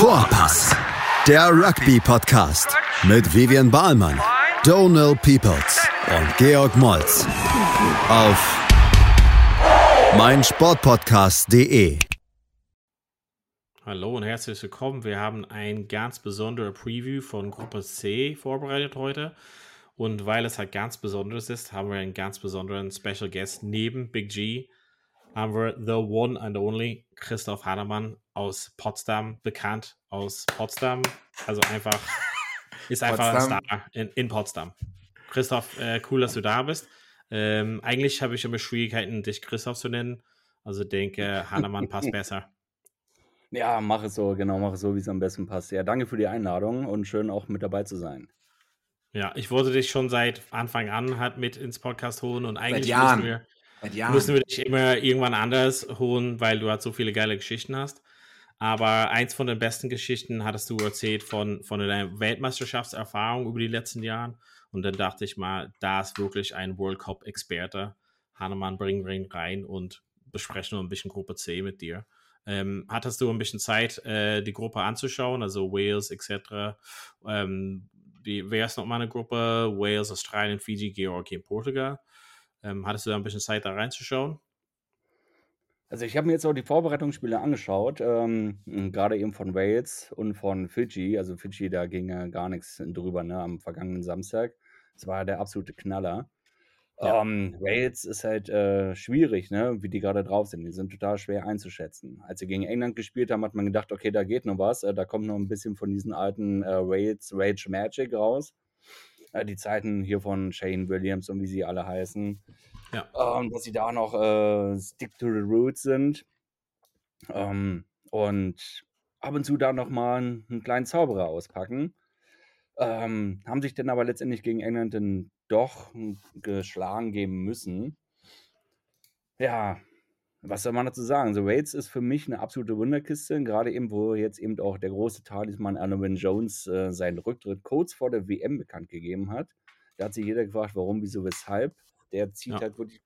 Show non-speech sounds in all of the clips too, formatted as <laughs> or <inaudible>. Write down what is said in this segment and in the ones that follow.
Vorpass, der Rugby-Podcast mit Vivian Bahlmann, Donal Peoples und Georg Moltz auf meinsportpodcast.de. Hallo und herzlich willkommen. Wir haben ein ganz besonderes Preview von Gruppe C vorbereitet heute. Und weil es halt ganz besonders ist, haben wir einen ganz besonderen Special Guest neben Big G haben wir The One and Only Christoph Hanemann aus Potsdam, bekannt aus Potsdam. Also einfach, <laughs> ist einfach Potsdam. ein Star in, in Potsdam. Christoph, äh, cool, dass du da bist. Ähm, eigentlich habe ich immer Schwierigkeiten, dich Christoph zu nennen. Also denke, Hanemann passt <laughs> besser. Ja, mach es so, genau, mach es so, wie es am besten passt. Ja, danke für die Einladung und schön auch mit dabei zu sein. Ja, ich wollte dich schon seit Anfang an halt mit ins Podcast holen und eigentlich müssen wir Müssen wir dich immer irgendwann anders holen, weil du halt so viele geile Geschichten hast. Aber eins von den besten Geschichten hattest du erzählt von, von deiner Weltmeisterschaftserfahrung über die letzten Jahre. Und dann dachte ich mal, da ist wirklich ein World Cup-Experte. Hannemann, bringen wir ihn rein und besprechen wir ein bisschen Gruppe C mit dir. Ähm, hattest du ein bisschen Zeit, äh, die Gruppe anzuschauen, also Wales etc.? Ähm, wie, wer ist nochmal eine Gruppe? Wales, Australien, Fiji, Georgien, Portugal. Ähm, hattest du da ein bisschen Zeit, da reinzuschauen? Also ich habe mir jetzt auch die Vorbereitungsspiele angeschaut, ähm, gerade eben von Wales und von Fiji. Also Fiji, da ging ja gar nichts drüber, ne, am vergangenen Samstag. Das war der absolute Knaller. Ja. Ähm, Wales ist halt äh, schwierig, ne, wie die gerade drauf sind. Die sind total schwer einzuschätzen. Als sie gegen England gespielt haben, hat man gedacht, okay, da geht noch was. Äh, da kommt noch ein bisschen von diesen alten äh, Wales Rage Magic raus. Äh, die Zeiten hier von Shane Williams und wie sie alle heißen. Ja. Ähm, dass sie da noch äh, Stick to the Roots sind. Ähm, und ab und zu da nochmal einen, einen kleinen Zauberer auspacken. Ähm, haben sich dann aber letztendlich gegen England dann doch geschlagen geben müssen. Ja, was soll man dazu sagen? So, Waits ist für mich eine absolute Wunderkiste, gerade eben, wo jetzt eben auch der große Talisman Anovan Jones äh, seinen Rücktritt kurz vor der WM bekannt gegeben hat. Da hat sich jeder gefragt, warum, wieso, weshalb. Der zieht ja. halt wirklich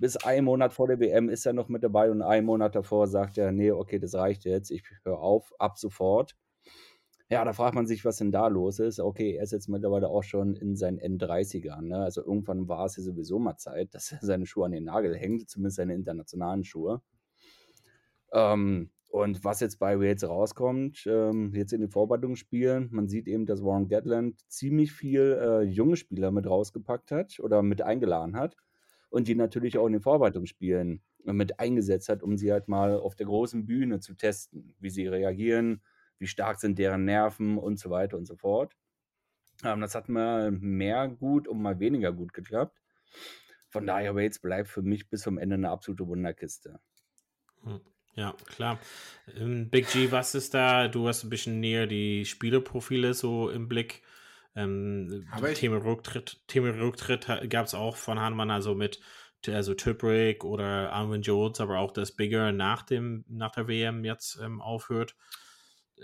bis einen Monat vor der WM ist er noch mit dabei und einen Monat davor sagt er, nee, okay, das reicht jetzt, ich höre auf, ab sofort. Ja, da fragt man sich, was denn da los ist. Okay, er ist jetzt mittlerweile auch schon in seinen N30ern. Ne? Also irgendwann war es ja sowieso mal Zeit, <laughs> dass er seine Schuhe an den Nagel hängt, zumindest seine internationalen Schuhe. Ähm, und was jetzt bei Wales rauskommt, ähm, jetzt in den Vorbereitungsspielen, man sieht eben, dass Warren Gatland ziemlich viel äh, junge Spieler mit rausgepackt hat oder mit eingeladen hat und die natürlich auch in den Vorbereitungsspielen mit eingesetzt hat, um sie halt mal auf der großen Bühne zu testen, wie sie reagieren, wie stark sind deren Nerven und so weiter und so fort. Ähm, das hat mal mehr gut und mal weniger gut geklappt. Von daher, Waits bleibt für mich bis zum Ende eine absolute Wunderkiste. Hm, ja, klar. Ähm, Big G, was ist da? Du hast ein bisschen näher die Spielerprofile so im Blick. Ähm, Thema Rücktritt, Thema Rücktritt gab es auch von Hahnemann, also mit also Tibrick oder Armin Jones, aber auch das Bigger nach dem nach der WM jetzt ähm, aufhört.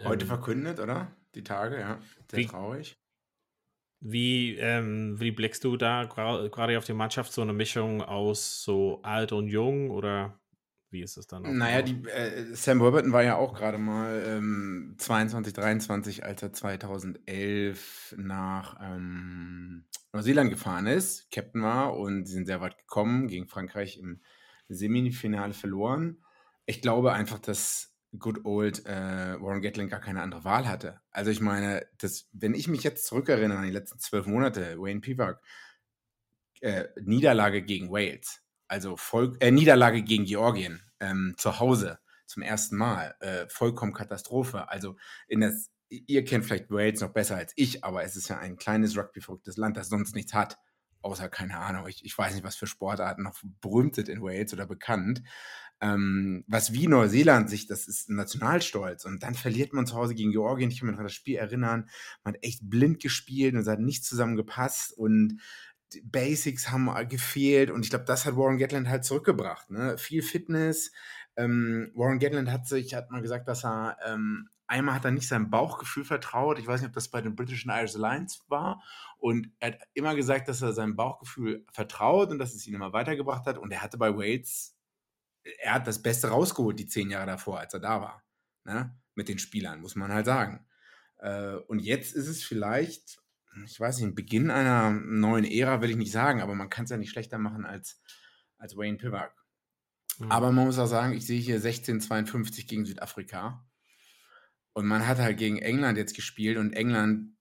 Heute ähm, verkündet, oder? Die Tage, ja. Sehr wie, traurig. Wie, ähm, wie blickst du da gerade auf die Mannschaft? So eine Mischung aus so alt und jung oder wie ist es dann? Naja, die, äh, Sam Warburton war ja auch gerade mal ähm, 22, 23, als er 2011 nach ähm, Neuseeland gefahren ist, Captain war und sie sind sehr weit gekommen, gegen Frankreich im Semifinale verloren. Ich glaube einfach, dass good old äh, Warren Gatling gar keine andere Wahl hatte. Also ich meine, das, wenn ich mich jetzt zurückerinnere an die letzten zwölf Monate, Wayne Pivak, äh, Niederlage gegen Wales, also voll, äh, Niederlage gegen Georgien ähm, zu Hause zum ersten Mal, äh, vollkommen Katastrophe. Also in das, ihr kennt vielleicht Wales noch besser als ich, aber es ist ja ein kleines rugby-verrücktes Land, das sonst nichts hat außer, keine Ahnung, ich, ich weiß nicht, was für Sportarten noch berühmt sind in Wales oder bekannt ähm, was wie Neuseeland sich, das ist Nationalstolz. Und dann verliert man zu Hause gegen Georgien. Ich kann mich an das Spiel erinnern. Man hat echt blind gespielt und es hat nicht zusammengepasst und Basics haben gefehlt. Und ich glaube, das hat Warren Gatland halt zurückgebracht. Ne? Viel Fitness. Ähm, Warren Gatland hat sich, hat mal gesagt, dass er ähm, einmal hat er nicht seinem Bauchgefühl vertraut. Ich weiß nicht, ob das bei den British and Irish Alliance war. Und er hat immer gesagt, dass er seinem Bauchgefühl vertraut und dass es ihn immer weitergebracht hat. Und er hatte bei Wales er hat das Beste rausgeholt, die zehn Jahre davor, als er da war. Ne? mit den Spielern, muss man halt sagen. Äh, und jetzt ist es vielleicht, ich weiß nicht, ein Beginn einer neuen Ära will ich nicht sagen, aber man kann es ja nicht schlechter machen als, als Wayne Pivak. Mhm. Aber man muss auch sagen, ich sehe hier 1652 gegen Südafrika. Und man hat halt gegen England jetzt gespielt und England,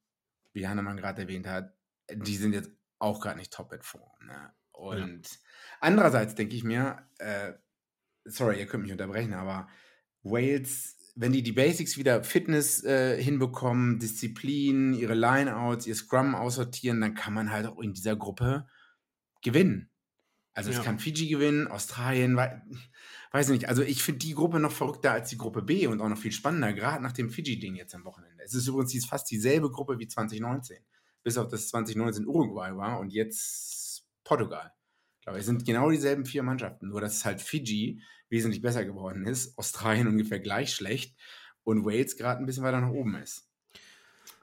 wie Hannemann gerade erwähnt hat, die sind jetzt auch gerade nicht top in Form. Ne? Und ja. andererseits denke ich mir, äh, sorry, ihr könnt mich unterbrechen, aber Wales, wenn die die Basics wieder Fitness äh, hinbekommen, Disziplin, ihre Lineouts, ihr Scrum aussortieren, dann kann man halt auch in dieser Gruppe gewinnen. Also ja. es kann Fiji gewinnen, Australien, weiß nicht. Also ich finde die Gruppe noch verrückter als die Gruppe B und auch noch viel spannender, gerade nach dem Fiji-Ding jetzt am Wochenende. Es ist übrigens fast dieselbe Gruppe wie 2019, bis auf das 2019 Uruguay war und jetzt Portugal. Ich glaube, es sind genau dieselben vier Mannschaften, nur dass halt Fiji wesentlich besser geworden ist, Australien <laughs> ungefähr gleich schlecht und Wales gerade ein bisschen weiter nach oben ist.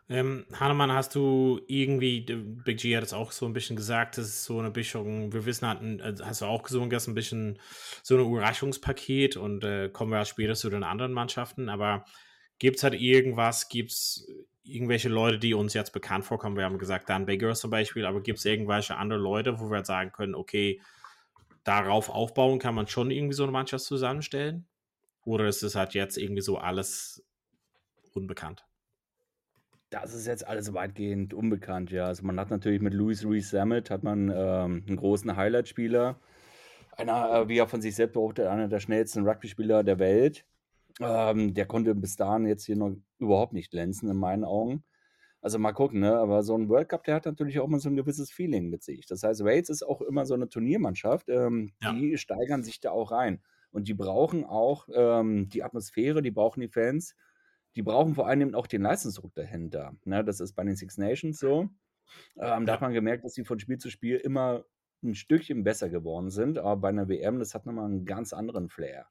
Ähm, Hannemann, hast du irgendwie, Big G hat es auch so ein bisschen gesagt, das ist so eine Mischung, wir wissen, hatten, also hast du auch gesungen, das ist ein bisschen so ein Überraschungspaket und äh, kommen wir später zu den anderen Mannschaften, aber gibt es halt irgendwas, gibt es irgendwelche Leute, die uns jetzt bekannt vorkommen? Wir haben gesagt, Dan Baker zum Beispiel, aber gibt es irgendwelche andere Leute, wo wir halt sagen können, okay, darauf aufbauen kann man schon irgendwie so eine Mannschaft zusammenstellen? Oder ist es halt jetzt irgendwie so alles unbekannt? Das ist jetzt alles weitgehend unbekannt, ja. Also man hat natürlich mit Louis Reese Sammet hat man ähm, einen großen Highlight-Spieler. Einer, äh, wie er von sich selbst behauptet, einer der schnellsten Rugby-Spieler der Welt. Ähm, der konnte bis dahin jetzt hier noch überhaupt nicht glänzen, in meinen Augen. Also mal gucken, ne? Aber so ein World Cup, der hat natürlich auch mal so ein gewisses Feeling mit sich. Das heißt, Wales ist auch immer so eine Turniermannschaft. Ähm, ja. Die steigern sich da auch rein. Und die brauchen auch ähm, die Atmosphäre, die brauchen die Fans die brauchen vor allem auch den Leistungsdruck dahinter. Ne, das ist bei den Six Nations so. Ähm, da hat man gemerkt, dass sie von Spiel zu Spiel immer ein Stückchen besser geworden sind, aber bei einer WM, das hat nochmal einen ganz anderen Flair.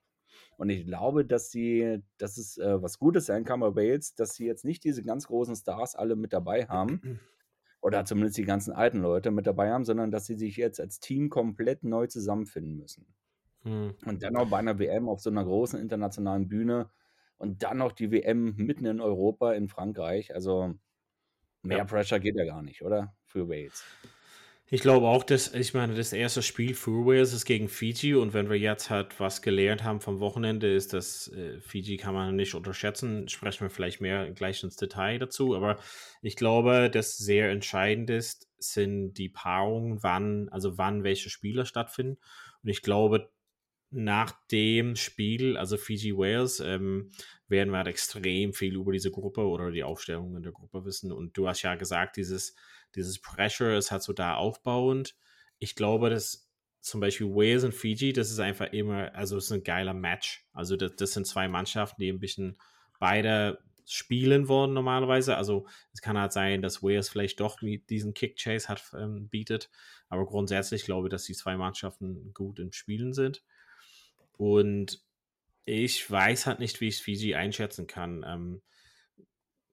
Und ich glaube, dass sie, dass es äh, was Gutes sein kann bei Wales, dass sie jetzt nicht diese ganz großen Stars alle mit dabei haben, <clears throat> oder zumindest die ganzen alten Leute mit dabei haben, sondern dass sie sich jetzt als Team komplett neu zusammenfinden müssen. Mhm. Und dann auch bei einer WM auf so einer großen internationalen Bühne und dann noch die WM mitten in Europa, in Frankreich. Also mehr ja. Pressure geht ja gar nicht, oder? Für Wales. Ich glaube auch, dass, ich meine, das erste Spiel für Wales ist gegen Fiji und wenn wir jetzt halt was gelernt haben vom Wochenende, ist, dass äh, Fiji kann man nicht unterschätzen. Sprechen wir vielleicht mehr gleich ins Detail dazu, aber ich glaube, das sehr entscheidend ist, sind die Paarungen, wann, also wann welche Spiele stattfinden. Und ich glaube, nach dem Spiel, also Fiji Wales, ähm, werden wir halt extrem viel über diese Gruppe oder die Aufstellung in der Gruppe wissen. Und du hast ja gesagt, dieses, dieses Pressure ist halt so da aufbauend. Ich glaube, dass zum Beispiel Wales und Fiji, das ist einfach immer, also es ist ein geiler Match. Also das, das sind zwei Mannschaften, die ein bisschen beide spielen wollen normalerweise. Also es kann halt sein, dass Wales vielleicht doch diesen Kick-Chase hat, ähm, bietet. Aber grundsätzlich glaube ich, dass die zwei Mannschaften gut im Spielen sind. Und ich weiß halt nicht, wie ich Fiji einschätzen kann. Ähm,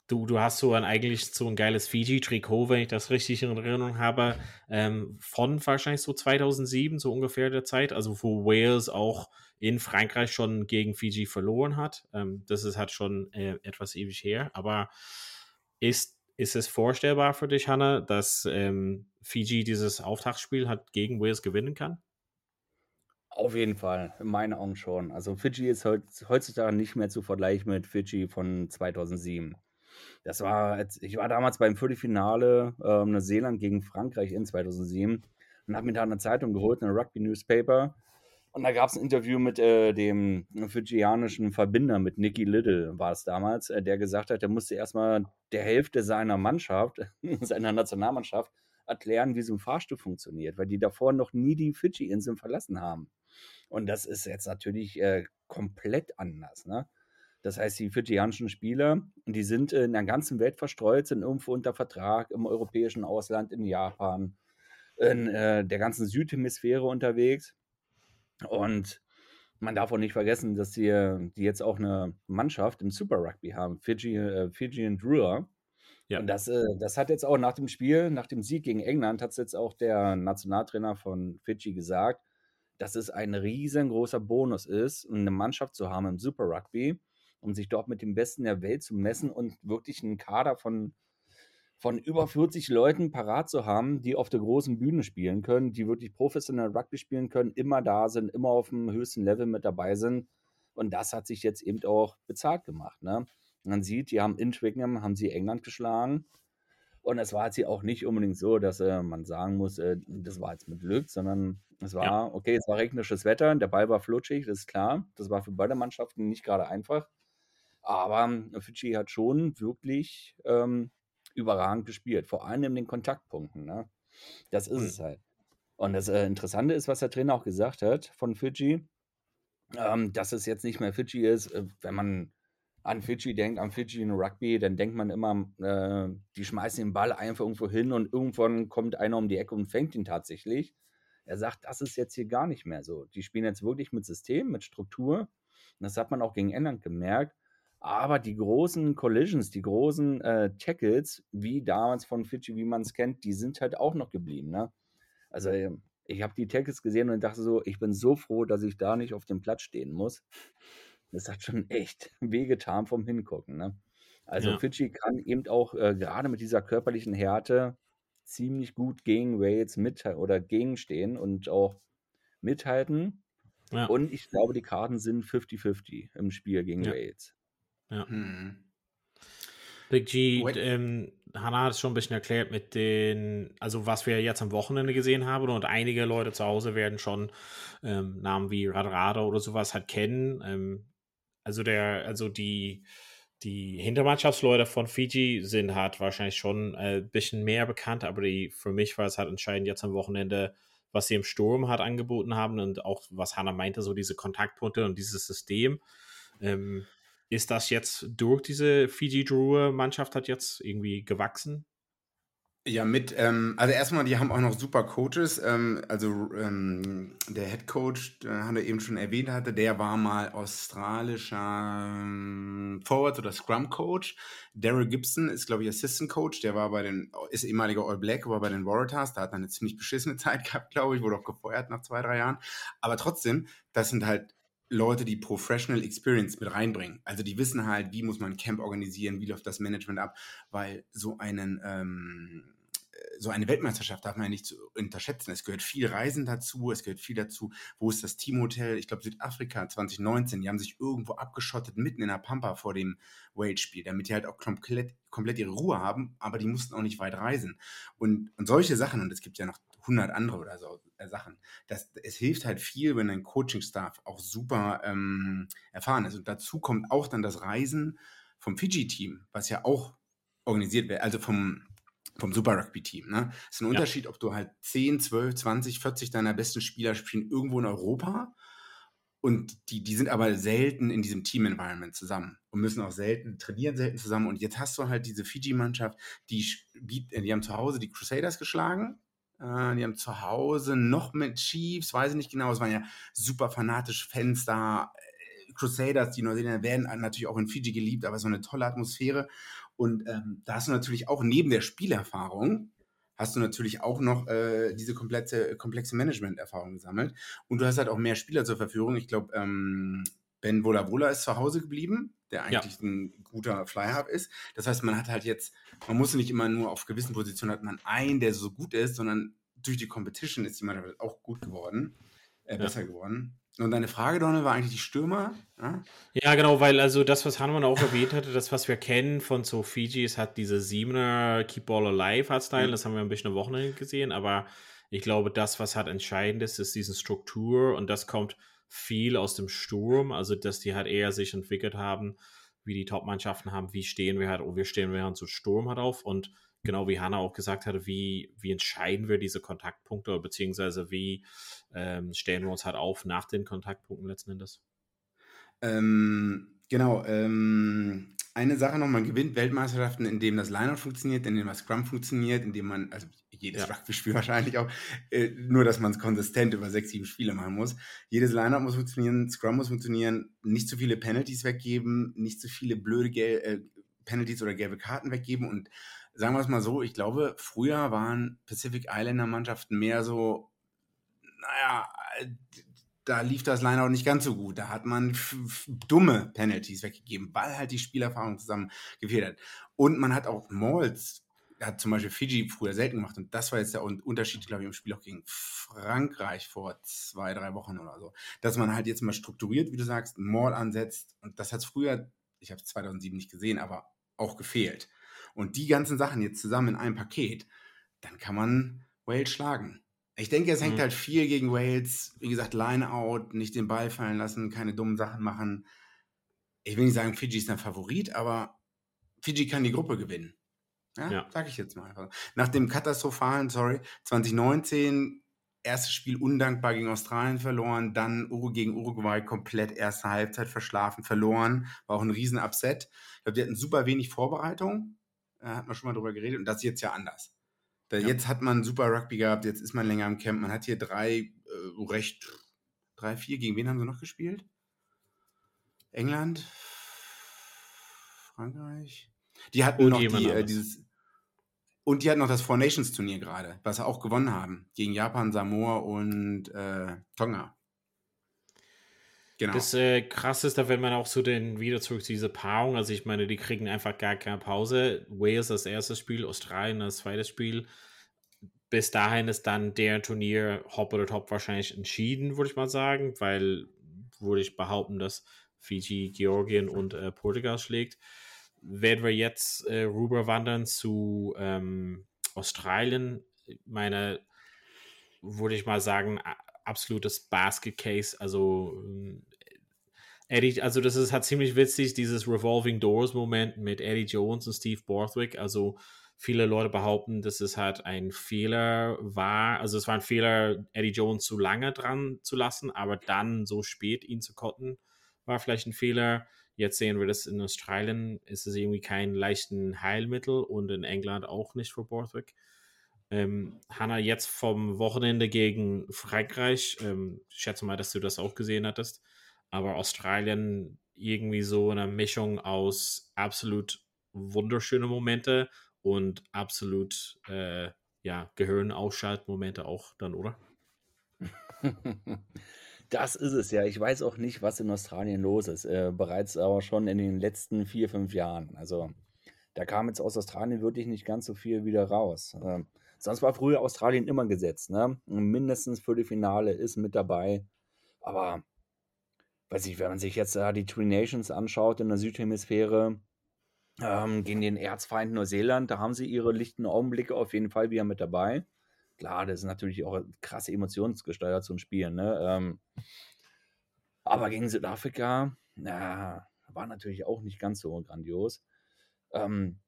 du, du hast so ein eigentlich so ein geiles Fiji-Trikot, wenn ich das richtig in Erinnerung habe, ähm, von wahrscheinlich so 2007, so ungefähr der Zeit, also wo Wales auch in Frankreich schon gegen Fiji verloren hat. Ähm, das ist halt schon äh, etwas ewig her, aber ist, ist es vorstellbar für dich, Hanna, dass ähm, Fiji dieses Auftaktspiel hat gegen Wales gewinnen kann? Auf jeden Fall, in meinen Augen schon. Also Fidschi ist heutzutage nicht mehr zu vergleichen mit Fidschi von 2007. Das war, ich war damals beim Viertelfinale äh, Neuseeland gegen Frankreich in 2007 und habe mir da eine Zeitung geholt, eine Rugby Newspaper. Und da gab es ein Interview mit äh, dem fidschianischen Verbinder, mit Nicky Little war es damals, äh, der gesagt hat, er musste erstmal der Hälfte seiner Mannschaft, <laughs> seiner Nationalmannschaft, erklären, wie so ein Fahrstuhl funktioniert, weil die davor noch nie die Fidschi-Inseln verlassen haben. Und das ist jetzt natürlich äh, komplett anders. Ne? Das heißt, die fidschianischen Spieler, die sind in der ganzen Welt verstreut, sind irgendwo unter Vertrag im europäischen Ausland, in Japan, in äh, der ganzen Südhemisphäre unterwegs. Und man darf auch nicht vergessen, dass die, die jetzt auch eine Mannschaft im Super Rugby haben, Fiji, äh, Fijian Drua. Ja. Und das, äh, das hat jetzt auch nach dem Spiel, nach dem Sieg gegen England, hat es jetzt auch der Nationaltrainer von Fiji gesagt, dass es ein riesengroßer Bonus ist, eine Mannschaft zu haben im Super Rugby, um sich dort mit dem Besten der Welt zu messen und wirklich einen Kader von, von über 40 Leuten parat zu haben, die auf der großen Bühne spielen können, die wirklich professionell Rugby spielen können, immer da sind, immer auf dem höchsten Level mit dabei sind. Und das hat sich jetzt eben auch bezahlt gemacht. Ne? Man sieht, die haben in Twickenham, haben sie England geschlagen. Und es war jetzt hier auch nicht unbedingt so, dass äh, man sagen muss, äh, das war jetzt mit Glück, sondern es war, ja. okay, es war regnerisches Wetter, der Ball war flutschig, das ist klar. Das war für beide Mannschaften nicht gerade einfach. Aber ähm, Fidschi hat schon wirklich ähm, überragend gespielt, vor allem in den Kontaktpunkten. Ne? Das ist mhm. es halt. Und das äh, Interessante ist, was der Trainer auch gesagt hat von Fidschi, ähm, dass es jetzt nicht mehr Fidschi ist, äh, wenn man an Fidschi denkt, an Fidschi in Rugby, dann denkt man immer, äh, die schmeißen den Ball einfach irgendwo hin und irgendwann kommt einer um die Ecke und fängt ihn tatsächlich. Er sagt, das ist jetzt hier gar nicht mehr so. Die spielen jetzt wirklich mit System, mit Struktur. Und das hat man auch gegen England gemerkt. Aber die großen Collisions, die großen äh, Tackles, wie damals von Fidschi, wie man es kennt, die sind halt auch noch geblieben. Ne? Also ähm, ich habe die Tackles gesehen und dachte so, ich bin so froh, dass ich da nicht auf dem Platz stehen muss. Das hat schon echt <laughs> wehgetan vom Hingucken. Ne? Also ja. Fidschi kann eben auch äh, gerade mit dieser körperlichen Härte ziemlich gut gegen Wales mit oder gegenstehen und auch mithalten. Ja. Und ich glaube, die Karten sind 50-50 im Spiel gegen ja. Wales. Ja. Hm. Big G, ähm, Hannah hat es schon ein bisschen erklärt mit den, also was wir jetzt am Wochenende gesehen haben und einige Leute zu Hause werden schon ähm, Namen wie Radrada oder sowas halt kennen. Ähm, also der, also die, die Hintermannschaftsleute von Fiji sind halt wahrscheinlich schon ein äh, bisschen mehr bekannt, aber die, für mich war es halt entscheidend jetzt am Wochenende, was sie im Sturm hat angeboten haben und auch was Hannah meinte, so diese Kontaktpunkte und dieses System. Ähm, ist das jetzt durch diese Fiji-Drewer-Mannschaft hat jetzt irgendwie gewachsen? Ja, mit, ähm, also erstmal, die haben auch noch super Coaches. Ähm, also ähm, der Head Coach, den hat er eben schon erwähnt hatte, der war mal australischer ähm, Forward oder Scrum Coach. Daryl Gibson ist, glaube ich, Assistant Coach. Der war bei den, ist ehemaliger All Black, war bei den Waratahs. Da hat er eine ziemlich beschissene <laughs> Zeit gehabt, glaube ich, wurde auch gefeuert nach zwei, drei Jahren. Aber trotzdem, das sind halt Leute, die Professional Experience mit reinbringen. Also die wissen halt, wie muss man ein Camp organisieren, wie läuft das Management ab, weil so einen ähm, so eine Weltmeisterschaft darf man ja nicht unterschätzen. Es gehört viel Reisen dazu, es gehört viel dazu. Wo ist das Teamhotel? Ich glaube Südafrika 2019, die haben sich irgendwo abgeschottet mitten in der Pampa vor dem Wales-Spiel, damit die halt auch komplett, komplett ihre Ruhe haben, aber die mussten auch nicht weit reisen. Und, und solche Sachen, und es gibt ja noch 100 andere oder so äh, Sachen. Das, es hilft halt viel, wenn ein Coaching-Staff auch super ähm, erfahren ist. Und dazu kommt auch dann das Reisen vom Fiji-Team, was ja auch organisiert wird, also vom, vom Super Rugby-Team. Ne? Es ist ein ja. Unterschied, ob du halt 10, 12, 20, 40 deiner besten Spieler spielen irgendwo in Europa und die, die sind aber selten in diesem Team-Environment zusammen und müssen auch selten, trainieren selten zusammen. Und jetzt hast du halt diese Fiji-Mannschaft, die, die haben zu Hause die Crusaders geschlagen äh, die haben zu Hause noch mit Chiefs, weiß ich nicht genau. Es waren ja super fanatische Fans da. Äh, Crusaders, die Neuseeländer werden natürlich auch in Fiji geliebt, aber so eine tolle Atmosphäre. Und ähm, da hast du natürlich auch neben der Spielerfahrung, hast du natürlich auch noch äh, diese komplette, komplexe Management-Erfahrung gesammelt. Und du hast halt auch mehr Spieler zur Verfügung. Ich glaube, ähm, Ben Wola Wola ist zu Hause geblieben, der eigentlich ja. ein guter Fly-Hub ist. Das heißt, man hat halt jetzt, man muss nicht immer nur auf gewissen Positionen hat man einen, der so gut ist, sondern durch die Competition ist Mannschaft halt auch gut geworden, äh, ja. besser geworden. Und deine Frage, Donne, war eigentlich die Stürmer? Ja? ja, genau, weil also das, was Hanuman auch erwähnt hatte, das, was wir kennen von so Fiji, ist hat diese Siebener Keep Ball Alive Art Style, mhm. das haben wir ein bisschen am Wochenende gesehen, aber ich glaube, das, was halt entscheidend ist, ist diese Struktur und das kommt viel aus dem Sturm, also dass die halt eher sich entwickelt haben, wie die Top-Mannschaften haben, wie stehen wir halt, oh, wir stehen während so Sturm halt auf und genau wie Hanna auch gesagt hatte, wie, wie entscheiden wir diese Kontaktpunkte, beziehungsweise wie ähm, stellen wir uns halt auf nach den Kontaktpunkten letzten Endes? Ähm, genau, ähm, eine Sache noch, man gewinnt Weltmeisterschaften, indem das Lineout funktioniert, indem das Scrum funktioniert, indem man, also jedes ja. Rugby-Spiel <laughs> wahrscheinlich auch, äh, nur dass man es konsistent über sechs, sieben Spiele machen muss. Jedes Lineout muss funktionieren, Scrum muss funktionieren, nicht zu viele Penalties weggeben, nicht zu viele blöde Gel äh, Penalties oder gelbe Karten weggeben und sagen wir es mal so, ich glaube, früher waren Pacific Islander Mannschaften mehr so, naja, da lief das Lineout nicht ganz so gut. Da hat man dumme Penalties weggegeben, weil halt die Spielerfahrung zusammen gefehlt hat. Und man hat auch Malls, hat zum Beispiel Fiji früher selten gemacht. Und das war jetzt der Unterschied, glaube ich, im Spiel auch gegen Frankreich vor zwei, drei Wochen oder so. Dass man halt jetzt mal strukturiert, wie du sagst, Mall ansetzt. Und das hat es früher, ich habe es 2007 nicht gesehen, aber auch gefehlt. Und die ganzen Sachen jetzt zusammen in einem Paket, dann kann man Wales schlagen. Ich denke, es hängt mhm. halt viel gegen Wales. Wie gesagt, Line-out, nicht den Ball fallen lassen, keine dummen Sachen machen. Ich will nicht sagen, Fiji ist ein Favorit, aber Fiji kann die Gruppe gewinnen. Ja, ja. sag ich jetzt mal einfach. Nach dem katastrophalen, sorry, 2019, erstes Spiel undankbar gegen Australien verloren, dann gegen Uruguay komplett erste Halbzeit verschlafen, verloren, war auch ein riesen Upset. Ich glaube, die hatten super wenig Vorbereitung, da hat man schon mal drüber geredet und das ist jetzt ja anders. Da ja. Jetzt hat man super Rugby gehabt, jetzt ist man länger im Camp. Man hat hier drei, äh, recht, drei, vier. Gegen wen haben sie noch gespielt? England, Frankreich. Die hatten und noch die, äh, dieses. Und die hatten noch das Four Nations Turnier gerade, was sie auch gewonnen haben. Gegen Japan, Samoa und äh, Tonga. Genau. Das äh, krass ist da, wenn man auch so den wieder zurück zu dieser Paarung, also ich meine, die kriegen einfach gar keine Pause. Wales das erste Spiel, Australien das zweite Spiel. Bis dahin ist dann der Turnier Hop oder Top wahrscheinlich entschieden, würde ich mal sagen, weil würde ich behaupten, dass Fiji, Georgien und äh, Portugal schlägt. Werden wir jetzt äh, rüber wandern zu ähm, Australien, meine, würde ich mal sagen, absolutes Basket-Case. Also ähm, Eddie, also das ist halt ziemlich witzig, dieses Revolving Doors-Moment mit Eddie Jones und Steve Borthwick. Also viele Leute behaupten, dass es halt ein Fehler war. Also es war ein Fehler, Eddie Jones zu lange dran zu lassen, aber dann so spät ihn zu kotten, war vielleicht ein Fehler. Jetzt sehen wir das in Australien, ist es irgendwie kein leichten Heilmittel und in England auch nicht für Borthwick. Ähm, Hanna, jetzt vom Wochenende gegen Frankreich, ähm, ich schätze mal, dass du das auch gesehen hattest, aber Australien irgendwie so eine Mischung aus absolut wunderschöne Momente und absolut äh, ja, Gehirnausschaltmomente auch dann, oder? <laughs> Das ist es ja. Ich weiß auch nicht, was in Australien los ist. Äh, bereits aber schon in den letzten vier, fünf Jahren. Also da kam jetzt aus Australien wirklich nicht ganz so viel wieder raus. Ähm, Sonst war früher Australien immer gesetzt, ne? Mindestens Viertelfinale ist mit dabei. Aber, weiß ich, wenn man sich jetzt äh, die Three Nations anschaut in der Südhemisphäre, ähm, gegen den Erzfeind Neuseeland, da haben sie ihre lichten Augenblicke auf jeden Fall wieder mit dabei. Klar, das ist natürlich auch krasse emotionsgesteuert so ein Spiel, ne? Ähm, aber gegen Südafrika, na, war natürlich auch nicht ganz so grandios. Ähm,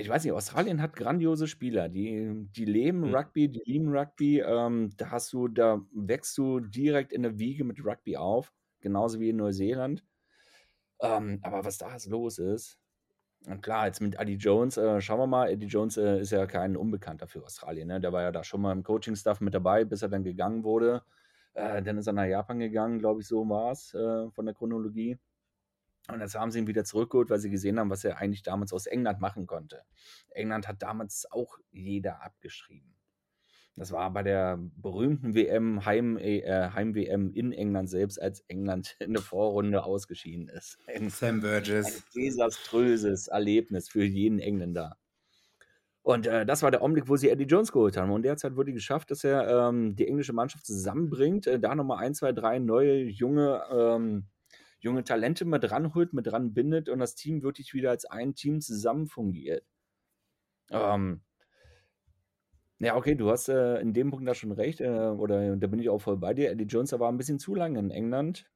ich weiß nicht, Australien hat grandiose Spieler, die, die leben Mhm. Rugby, die lieben Rugby. Ähm, da hast du, da wächst du direkt in der Wiege mit Rugby auf, genauso wie in Neuseeland. Ähm, aber was da los ist, und klar, jetzt mit Eddie Jones, äh, schauen wir mal, Eddie Jones äh, ist ja kein Unbekannter für Australien. Ne? Der war ja da schon mal im Coaching-Staff mit dabei, bis er dann gegangen wurde. Äh, dann ist er nach Japan gegangen, glaube ich, so war es äh, von der Chronologie. Und jetzt haben sie ihn wieder zurückgeholt, weil sie gesehen haben, was er eigentlich damals aus England machen konnte. England hat damals auch jeder abgeschrieben. Das war bei der berühmten WM, Heim, äh, Heim-WM in England selbst, als England <laughs> in der Vorrunde ausgeschieden ist. Ein, Sam Burgess. Ein desaströses Erlebnis für jeden Engländer. Und äh, das war der Augenblick, wo sie Eddie Jones geholt haben. Und der hat es halt wirklich geschafft, dass er ähm, die englische Mannschaft zusammenbringt, äh, da nochmal ein, zwei, drei neue, junge ähm, junge Talente mit ranholt, mit dran bindet und das Team wirklich wieder als ein Team zusammen fungiert. Ähm, ja, okay, du hast äh, in dem Punkt da schon recht, äh, oder da bin ich auch voll bei dir. Eddie Jones war ein bisschen zu lange in England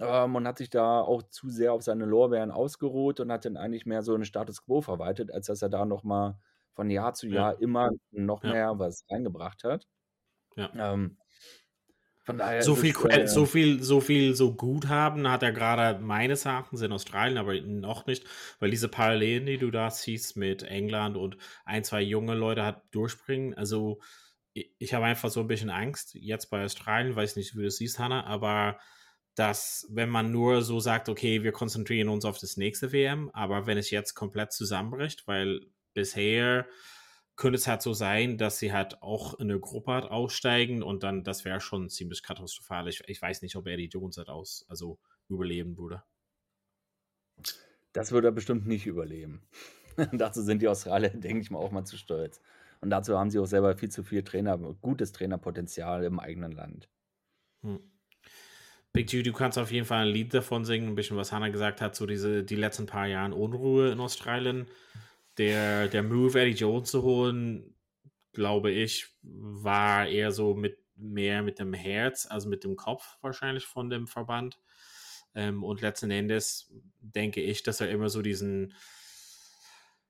ähm, und hat sich da auch zu sehr auf seine Lorbeeren ausgeruht und hat dann eigentlich mehr so einen Status Quo verwaltet, als dass er da nochmal von Jahr zu Jahr ja. immer noch ja. mehr was reingebracht hat. Ja. Ähm, von daher so viel, es, äh, so viel, so viel, so Guthaben hat er gerade meines Erachtens in Australien, aber noch nicht, weil diese Parallelen, die du da siehst mit England und ein, zwei junge Leute hat durchspringen. Also ich, ich habe einfach so ein bisschen Angst jetzt bei Australien, weiß nicht, wie du das siehst, Hannah, aber dass wenn man nur so sagt, okay, wir konzentrieren uns auf das nächste WM, aber wenn es jetzt komplett zusammenbricht, weil bisher könnte es halt so sein, dass sie halt auch in der Gruppe halt aussteigen und dann, das wäre schon ziemlich katastrophal. Ich, ich, weiß nicht, ob Eddie Jones halt aus, also überleben würde. Das würde er bestimmt nicht überleben. <laughs> dazu sind die Australier, <laughs> denke ich mal, auch mal zu stolz. Und dazu haben sie auch selber viel zu viel Trainer, gutes Trainerpotenzial im eigenen Land. Hm. Big G, du kannst auf jeden Fall ein Lied davon singen, ein bisschen was Hannah gesagt hat, so diese, die letzten paar Jahren Unruhe in Australien. Der, der Move, Eddie Jones zu holen, glaube ich, war eher so mit mehr mit dem Herz, also mit dem Kopf wahrscheinlich von dem Verband. Ähm, und letzten Endes denke ich, dass er immer so diesen,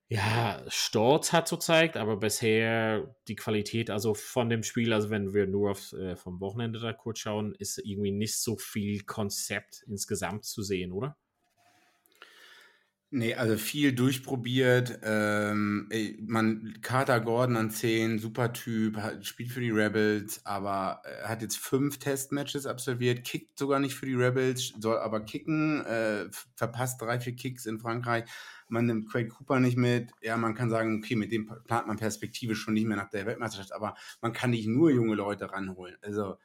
ja, Sturz hat so zeigt, aber bisher die Qualität, also von dem Spiel, also wenn wir nur auf, äh, vom Wochenende da kurz schauen, ist irgendwie nicht so viel Konzept insgesamt zu sehen, oder? Nee, also viel durchprobiert. Ähm, man, Carter Gordon an 10, super Typ, spielt für die Rebels, aber äh, hat jetzt fünf Testmatches absolviert, kickt sogar nicht für die Rebels, soll aber kicken, äh, verpasst drei, vier Kicks in Frankreich. Man nimmt Craig Cooper nicht mit. Ja, man kann sagen, okay, mit dem plant man Perspektive schon nicht mehr nach der Weltmeisterschaft, aber man kann nicht nur junge Leute ranholen. Also,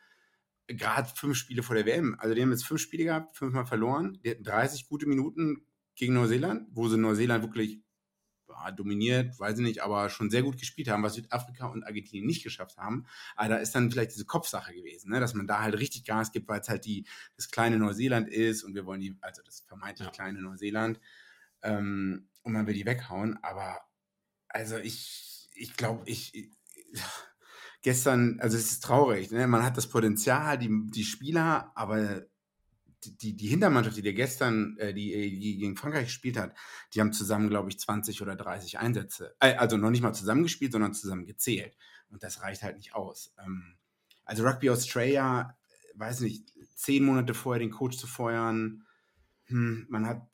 gerade fünf Spiele vor der WM. Also, die haben jetzt fünf Spiele gehabt, fünfmal verloren. Die hatten 30 gute Minuten, gegen Neuseeland, wo sie Neuseeland wirklich ja, dominiert, weiß ich nicht, aber schon sehr gut gespielt haben, was Südafrika und Argentinien nicht geschafft haben. Aber da ist dann vielleicht diese Kopfsache gewesen, ne? dass man da halt richtig Gas gibt, weil es halt die, das kleine Neuseeland ist und wir wollen die, also das vermeintlich ja. kleine Neuseeland, ähm, und man will die weghauen. Aber also ich, ich glaube, ich, ich gestern, also es ist traurig, ne? man hat das Potenzial, die, die Spieler, aber die, die Hintermannschaft, die der gestern, äh, die, äh, die gegen Frankreich gespielt hat, die haben zusammen, glaube ich, 20 oder 30 Einsätze. Äh, also noch nicht mal zusammen gespielt, sondern zusammen gezählt. Und das reicht halt nicht aus. Ähm, also Rugby Australia, äh, weiß nicht, zehn Monate vorher den Coach zu feuern, hm, man hat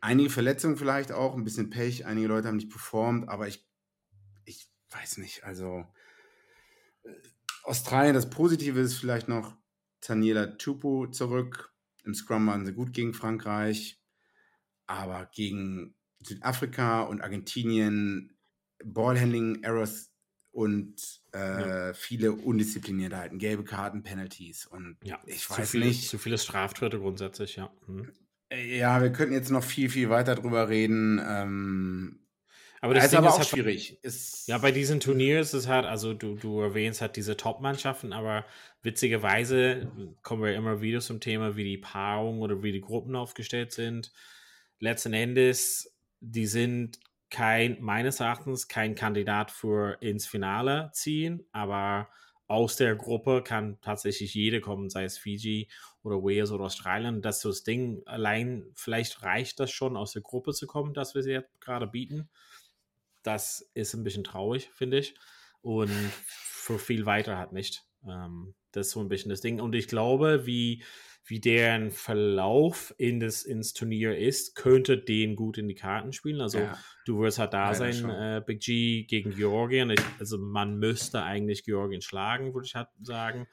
einige Verletzungen vielleicht auch, ein bisschen Pech, einige Leute haben nicht performt, aber ich, ich weiß nicht, also äh, Australien, das Positive ist vielleicht noch Daniela Tupu zurück, im Scrum waren sie gut gegen Frankreich, aber gegen Südafrika und Argentinien Ballhandling Errors und äh, ja. viele Undiszipliniertheiten, gelbe Karten, Penalties und ja, ich weiß viele, nicht. Zu viele Straftritte grundsätzlich, ja. Hm. Ja, wir könnten jetzt noch viel, viel weiter drüber reden. Ähm, aber das ist aber auch halt schwierig. Ist ja, bei diesen Turnieren ist es halt, also du, du erwähnst halt diese Top-Mannschaften, aber witzigerweise kommen wir immer wieder zum Thema, wie die Paarungen oder wie die Gruppen aufgestellt sind. Letzten Endes, die sind kein, meines Erachtens, kein Kandidat für ins Finale ziehen, aber aus der Gruppe kann tatsächlich jede kommen, sei es Fiji oder Wales oder Australien. Das ist so das Ding. Allein vielleicht reicht das schon, aus der Gruppe zu kommen, dass wir sie jetzt gerade bieten das ist ein bisschen traurig, finde ich. Und für viel weiter hat nicht. Ähm, das ist so ein bisschen das Ding. Und ich glaube, wie, wie deren Verlauf in das, ins Turnier ist, könnte den gut in die Karten spielen. Also ja. du wirst halt da Leider sein, äh, Big G gegen Georgien. Ich, also man müsste eigentlich Georgien schlagen, würde ich halt sagen.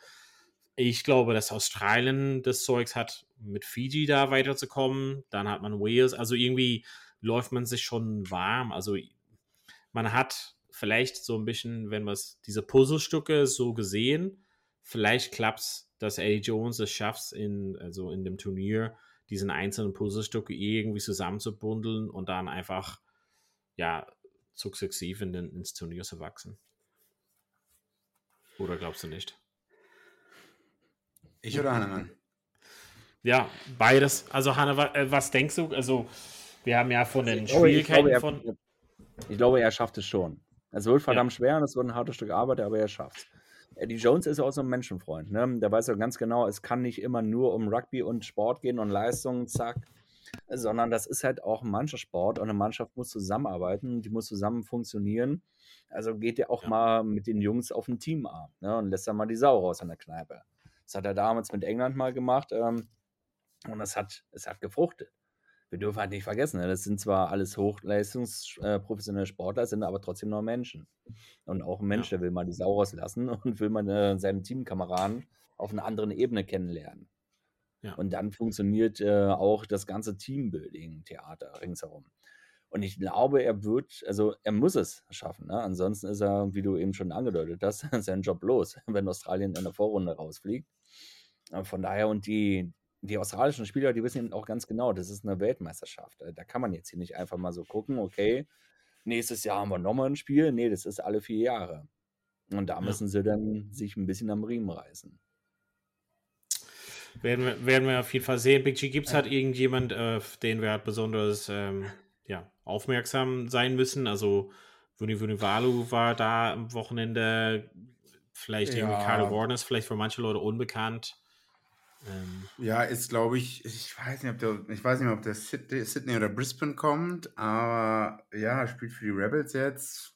Ich glaube, dass Australien das Zeugs hat, mit Fiji da weiterzukommen. Dann hat man Wales. Also irgendwie läuft man sich schon warm. Also man hat vielleicht so ein bisschen, wenn man diese Puzzlestücke so gesehen, vielleicht klappt es, dass Eddie Jones es schafft, in, also in dem Turnier diesen einzelnen Puzzlestücke irgendwie zusammenzubundeln und dann einfach, ja, sukzessiv in den, ins Turnier zu wachsen. Oder glaubst du nicht? Ich oder Hannemann? Ja, beides. Also Hanne, äh, was denkst du? Also wir haben ja von den Schwierigkeiten glaube, von... Ich glaube, er schafft es schon. Es wird verdammt ja. schwer und es wird ein hartes Stück Arbeit, aber er schafft es. Eddie Jones ist auch so ein Menschenfreund. Ne? Der weiß ja ganz genau, es kann nicht immer nur um Rugby und Sport gehen und Leistung, zack, sondern das ist halt auch ein Mannschaftssport und eine Mannschaft muss zusammenarbeiten, die muss zusammen funktionieren. Also geht er auch ja. mal mit den Jungs auf den Teamarm ne? und lässt dann mal die Sau raus an der Kneipe. Das hat er damals mit England mal gemacht ähm, und es hat, es hat gefruchtet wir dürfen halt nicht vergessen, ne, das sind zwar alles hochleistungsprofessionelle äh, Sportler, sind aber trotzdem nur Menschen. Und auch ein Mensch, ja. der will mal die Sau rauslassen <laughs> und will mal äh, seinen Teamkameraden auf einer anderen Ebene kennenlernen. Ja. Und dann funktioniert äh, auch das ganze Teambuilding-Theater ringsherum. Und ich glaube, er wird, also er muss es schaffen. Ne? Ansonsten ist er, wie du eben schon angedeutet hast, <laughs> sein Job los, <laughs> wenn Australien in der Vorrunde rausfliegt. Von daher, und die, die australischen Spieler, die wissen eben auch ganz genau, das ist eine Weltmeisterschaft. Äh, da kann man jetzt hier nicht einfach mal so gucken, okay, nächstes Jahr haben wir nochmal ein Spiel. Nee, das ist alle vier Jahre. Und da müssen ja. sie dann sich ein bisschen am Riemen reißen. Werden wir, werden wir auf jeden Fall sehen. Big G, gibt es halt irgendjemand, äh, den wir halt besonders ähm, ja, aufmerksam sein müssen? Also Vuni Vunivalu war da am Wochenende, vielleicht ja. irgendwie Carlo Warner ist vielleicht für manche Leute unbekannt. Ähm, ja, ist glaube ich, ich weiß nicht, ob der, ich weiß nicht ob der Sydney, oder Brisbane kommt, aber ja, spielt für die Rebels jetzt.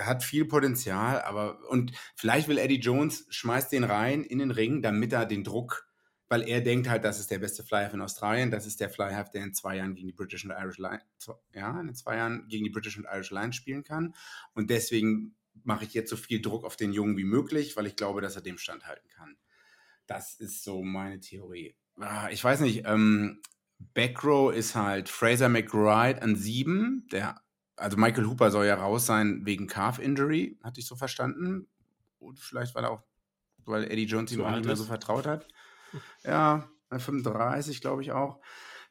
Hat viel Potenzial, aber und vielleicht will Eddie Jones, schmeißt den rein in den Ring, damit er den Druck, weil er denkt halt, das ist der beste Fly-Half in Australien, das ist der Fly-Half, der in zwei Jahren gegen die British und Irish Line, ja, in zwei Jahren gegen die British und Irish Line spielen kann. Und deswegen mache ich jetzt so viel Druck auf den Jungen wie möglich, weil ich glaube, dass er dem standhalten kann. Das ist so meine Theorie. Ah, ich weiß nicht, ähm, Backrow ist halt Fraser McBride an sieben. Der, also Michael Hooper soll ja raus sein wegen Calf Injury, hatte ich so verstanden. Und vielleicht, weil auch, weil Eddie Jones ihm auch nicht mehr so vertraut hat. <laughs> Ja, 35, glaube ich auch.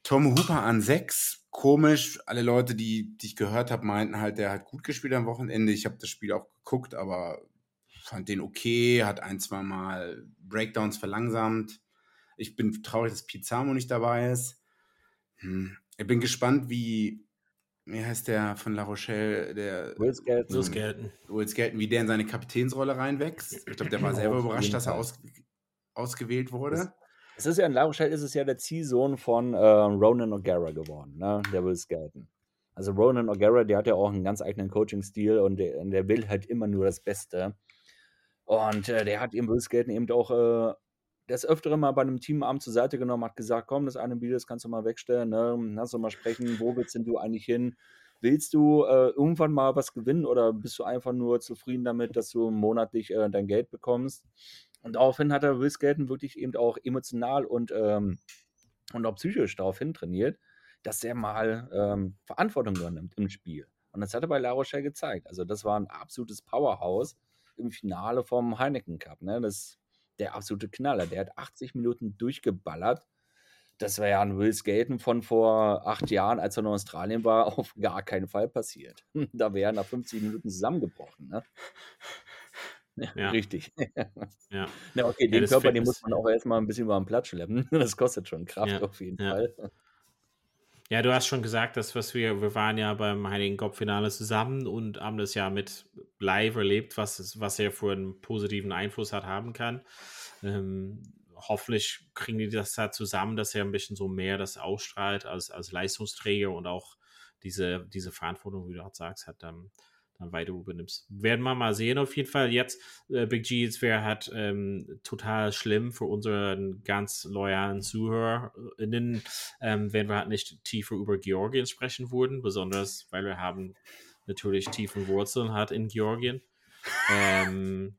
Tom Hooper an sechs. Komisch. Alle Leute, die, die ich gehört habe, meinten halt, der hat gut gespielt am Wochenende. Ich habe das Spiel auch geguckt, aber fand den okay, hat ein, zwei Mal Breakdowns verlangsamt. Ich bin traurig, dass Pizarro nicht dabei ist. Hm. Ich bin gespannt, wie, wie heißt der von La Rochelle, der Will Skelton. Will Skelton. Will Skelton, wie der in seine Kapitänsrolle reinwächst. Ich glaube, der war selber überrascht, dass er aus, ausgewählt wurde. Es ist ja in La Rochelle ist es ja der Ziehsohn von äh, Ronan O'Gara geworden, ne? der Will Skelton. Also Ronan O'Gara, der hat ja auch einen ganz eigenen Coaching-Stil und der, der will halt immer nur das Beste. Und äh, der hat ihm Skaten eben auch äh, des Öfteren mal bei einem Teamabend zur Seite genommen, hat gesagt, komm, das eine Video, das kannst du mal wegstellen, ne? lass uns mal sprechen, wo willst denn du eigentlich hin? Willst du äh, irgendwann mal was gewinnen oder bist du einfach nur zufrieden damit, dass du monatlich äh, dein Geld bekommst? Und daraufhin hat er Will Skaten wirklich eben auch emotional und, ähm, und auch psychisch daraufhin trainiert, dass er mal ähm, Verantwortung übernimmt im Spiel. Und das hat er bei La Rochelle gezeigt. Also das war ein absolutes Powerhouse im Finale vom Heineken Cup. Ne? Das ist der absolute Knaller. Der hat 80 Minuten durchgeballert. Das wäre ja ein Will Skaten von vor acht Jahren, als er in Australien war, <laughs> auf gar keinen Fall passiert. <laughs> Da wäre er nach 50 Minuten zusammengebrochen. Ne? Ja, ja. Richtig. <laughs> Ja. Na, okay, den Körper, den muss man auch erstmal ein bisschen über den Platz schleppen. Das kostet schon Kraft auf jeden Fall. Ja, du hast schon gesagt, dass was wir, wir waren ja beim Heiligen Kopf-Finale zusammen und haben das ja mit live erlebt, was, was er für einen positiven Einfluss hat haben kann. Ähm, hoffentlich kriegen die das da zusammen, dass er ein bisschen so mehr das ausstrahlt als, als Leistungsträger und auch diese, diese Verantwortung, wie du auch sagst, hat dann dann weiter übernimmst. Werden wir mal sehen, auf jeden Fall. Jetzt, äh, Big G, es wäre halt ähm, total schlimm für unseren ganz loyalen ZuhörerInnen, ähm, wenn wir halt nicht tiefer über Georgien sprechen würden, besonders weil wir haben natürlich tiefen Wurzeln hat in Georgien. <laughs> ähm,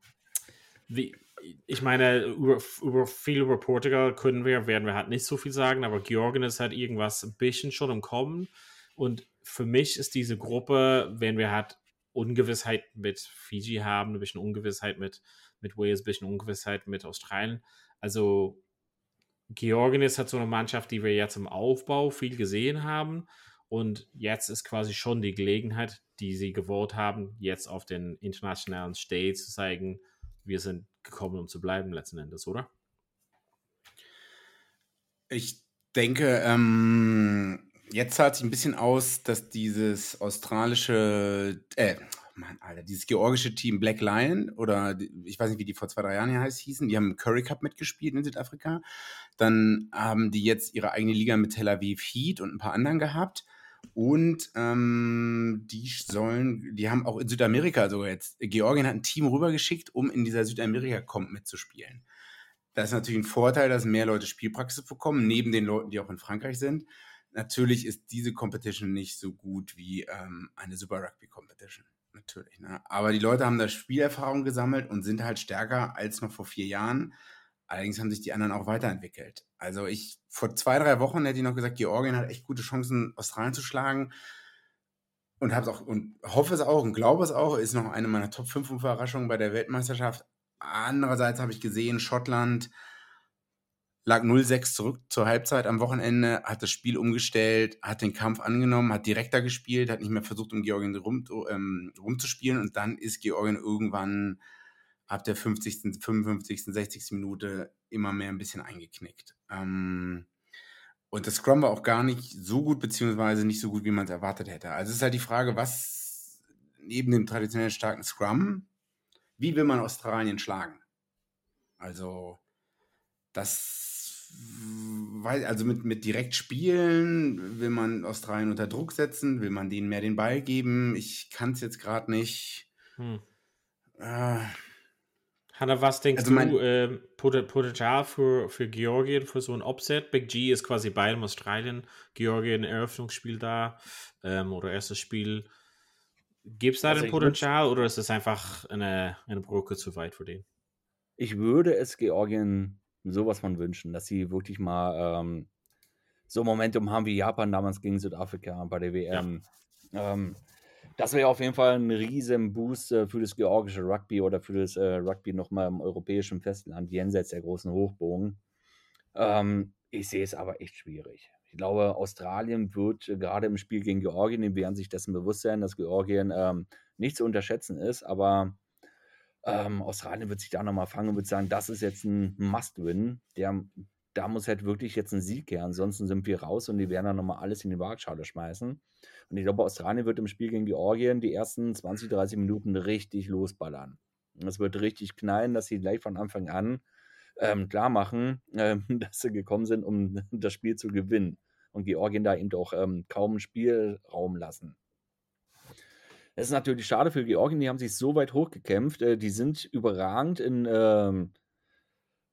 wie, ich meine, über, über, viel über Portugal können wir, werden wir halt nicht so viel sagen, aber Georgien ist halt irgendwas ein bisschen schon im Kommen. Und für mich ist diese Gruppe, wenn wir halt Ungewissheit mit Fiji haben, ein bisschen Ungewissheit mit, mit Wales, ein bisschen Ungewissheit mit Australien. Also Georgien ist halt so eine Mannschaft, die wir jetzt im Aufbau viel gesehen haben. Und jetzt ist quasi schon die Gelegenheit, die sie gewollt haben, jetzt auf den internationalen Stage zu zeigen, wir sind gekommen, um zu bleiben letzten Endes, oder? Ich denke, ähm, Jetzt zahlt sich ein bisschen aus, dass dieses australische, äh, Mann, Alter, dieses georgische Team Black Lion oder ich weiß nicht, wie die vor zwei, drei Jahren hier heißt, hießen, die haben im Curry Cup mitgespielt in Südafrika. Dann haben die jetzt ihre eigene Liga mit Tel Aviv Heat und ein paar anderen gehabt. Und ähm, die sollen, die haben auch in Südamerika sogar jetzt, Georgien hat ein Team rübergeschickt, um in dieser Südamerika-Comp mitzuspielen. Das ist natürlich ein Vorteil, dass mehr Leute Spielpraxis bekommen, neben den Leuten, die auch in Frankreich sind. Natürlich ist diese Competition nicht so gut wie ähm, eine Super Rugby Competition. Natürlich. Ne? Aber die Leute haben da Spielerfahrung gesammelt und sind halt stärker als noch vor vier Jahren. Allerdings haben sich die anderen auch weiterentwickelt. Also ich, vor zwei, drei Wochen hätte ich noch gesagt, Georgien hat echt gute Chancen, Australien zu schlagen. und hab's auch und hoffe es auch und glaube es auch, ist noch eine meiner Top 5 Überraschungen bei der Weltmeisterschaft. Andererseits habe ich gesehen, Schottland lag 0-6 zurück zur Halbzeit am Wochenende, hat das Spiel umgestellt, hat den Kampf angenommen, hat direkter gespielt, hat nicht mehr versucht, um Georgien rum, ähm, rumzuspielen und dann ist Georgien irgendwann ab der 50., 55., 60. Minute immer mehr ein bisschen eingeknickt. Ähm, und das Scrum war auch gar nicht so gut, beziehungsweise nicht so gut, wie man es erwartet hätte. Also es ist halt die Frage, was neben dem traditionell starken Scrum, wie will man Australien schlagen? Also, das, also mit, mit direkt spielen, will man Australien unter Druck setzen, will man denen mehr den Ball geben? Ich kann es jetzt gerade nicht. Hm. Äh, Hanna, was denkst also du, äh, Potenzial für, für Georgien für so ein Upset? Big G ist quasi bei dem Australien, Georgien Eröffnungsspiel da ähm, oder erstes Spiel. Gibt es da also ein Potenzial oder ist es einfach eine, eine Brücke zu weit für den? Ich würde es Georgien sowas von wünschen, dass sie wirklich mal ähm, so Momentum haben wie Japan damals gegen Südafrika bei der WM. Ja. Ähm, das wäre auf jeden Fall ein riesen Boost äh, für das georgische Rugby oder für das äh, Rugby nochmal im europäischen Festland, jenseits der großen Hochbogen. Ähm, ich sehe es aber echt schwierig. Ich glaube, Australien wird äh, gerade im Spiel gegen Georgien, die werden sich dessen bewusst sein, dass Georgien ähm, nicht zu unterschätzen ist, aber ähm, Australien wird sich da nochmal fangen und wird sagen, das ist jetzt ein Must-Win. Da muss halt wirklich jetzt ein Sieg her. Ansonsten sind wir raus und die werden dann nochmal alles in die Waagschale schmeißen. Und ich glaube, Australien wird im Spiel gegen Georgien die ersten 20, 30 Minuten richtig losballern. Es wird richtig knallen, dass sie gleich von Anfang an ähm, klar machen, <laughs> ähm, dass sie gekommen sind, um <laughs> das Spiel zu gewinnen. Und Georgien da eben auch ähm, kaum Spielraum lassen. Das ist natürlich schade für Georgien, die haben sich so weit hochgekämpft. Äh, die sind überragend in, ähm,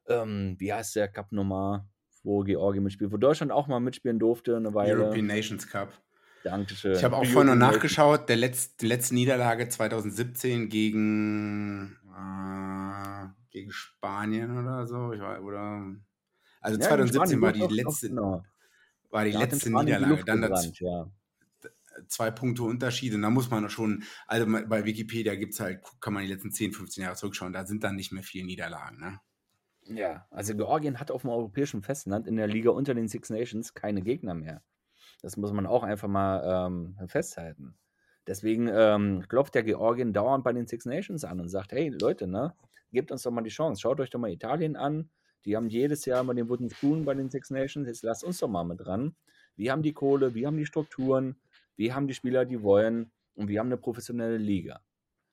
ähm, wie heißt der Cup nochmal, wo Georgien mitspielt, wo Deutschland auch mal mitspielen durfte eine Weile. European Nations Cup. Dankeschön. Ich habe auch vorhin noch nachgeschaut, der letzte, die letzte Niederlage 2017 gegen, äh, gegen Spanien oder so. Ich war, oder, also ja, 2017 war die letzte, genau. war die letzte Niederlage. Dann das, ja. Zwei Punkte Unterschied und da muss man schon, also bei Wikipedia gibt es halt, kann man die letzten 10, 15 Jahre zurückschauen, da sind dann nicht mehr viele Niederlagen. Ne? Ja, also Georgien hat auf dem europäischen Festland in der Liga unter den Six Nations keine Gegner mehr. Das muss man auch einfach mal ähm, festhalten. Deswegen ähm, klopft der Georgien dauernd bei den Six Nations an und sagt, hey Leute, ne, gebt uns doch mal die Chance. Schaut euch doch mal Italien an. Die haben jedes Jahr mal den Wooden Spoon bei den Six Nations. Jetzt lasst uns doch mal mit dran. Wir haben die Kohle, wir haben die Strukturen, wir haben die Spieler, die wollen und wir haben eine professionelle Liga.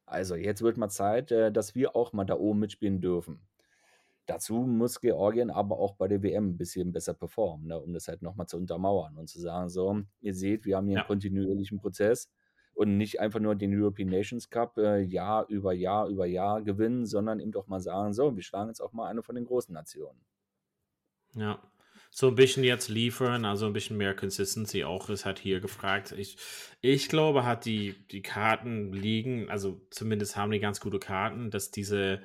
Also jetzt wird mal Zeit, äh, dass wir auch mal da oben mitspielen dürfen. Dazu muss Georgien aber auch bei der WM ein bisschen besser performen, ne, um das halt nochmal zu untermauern und zu sagen, so, ihr seht, wir haben hier ja. einen kontinuierlichen Prozess und nicht einfach nur den European Nations Cup äh, Jahr über Jahr über Jahr gewinnen, sondern eben doch mal sagen, so, wir schlagen jetzt auch mal eine von den großen Nationen. Ja, so ein bisschen jetzt liefern, also ein bisschen mehr Consistency auch ist halt hier gefragt. Ich, ich glaube, hat die, die Karten liegen, also zumindest haben die ganz gute Karten, dass diese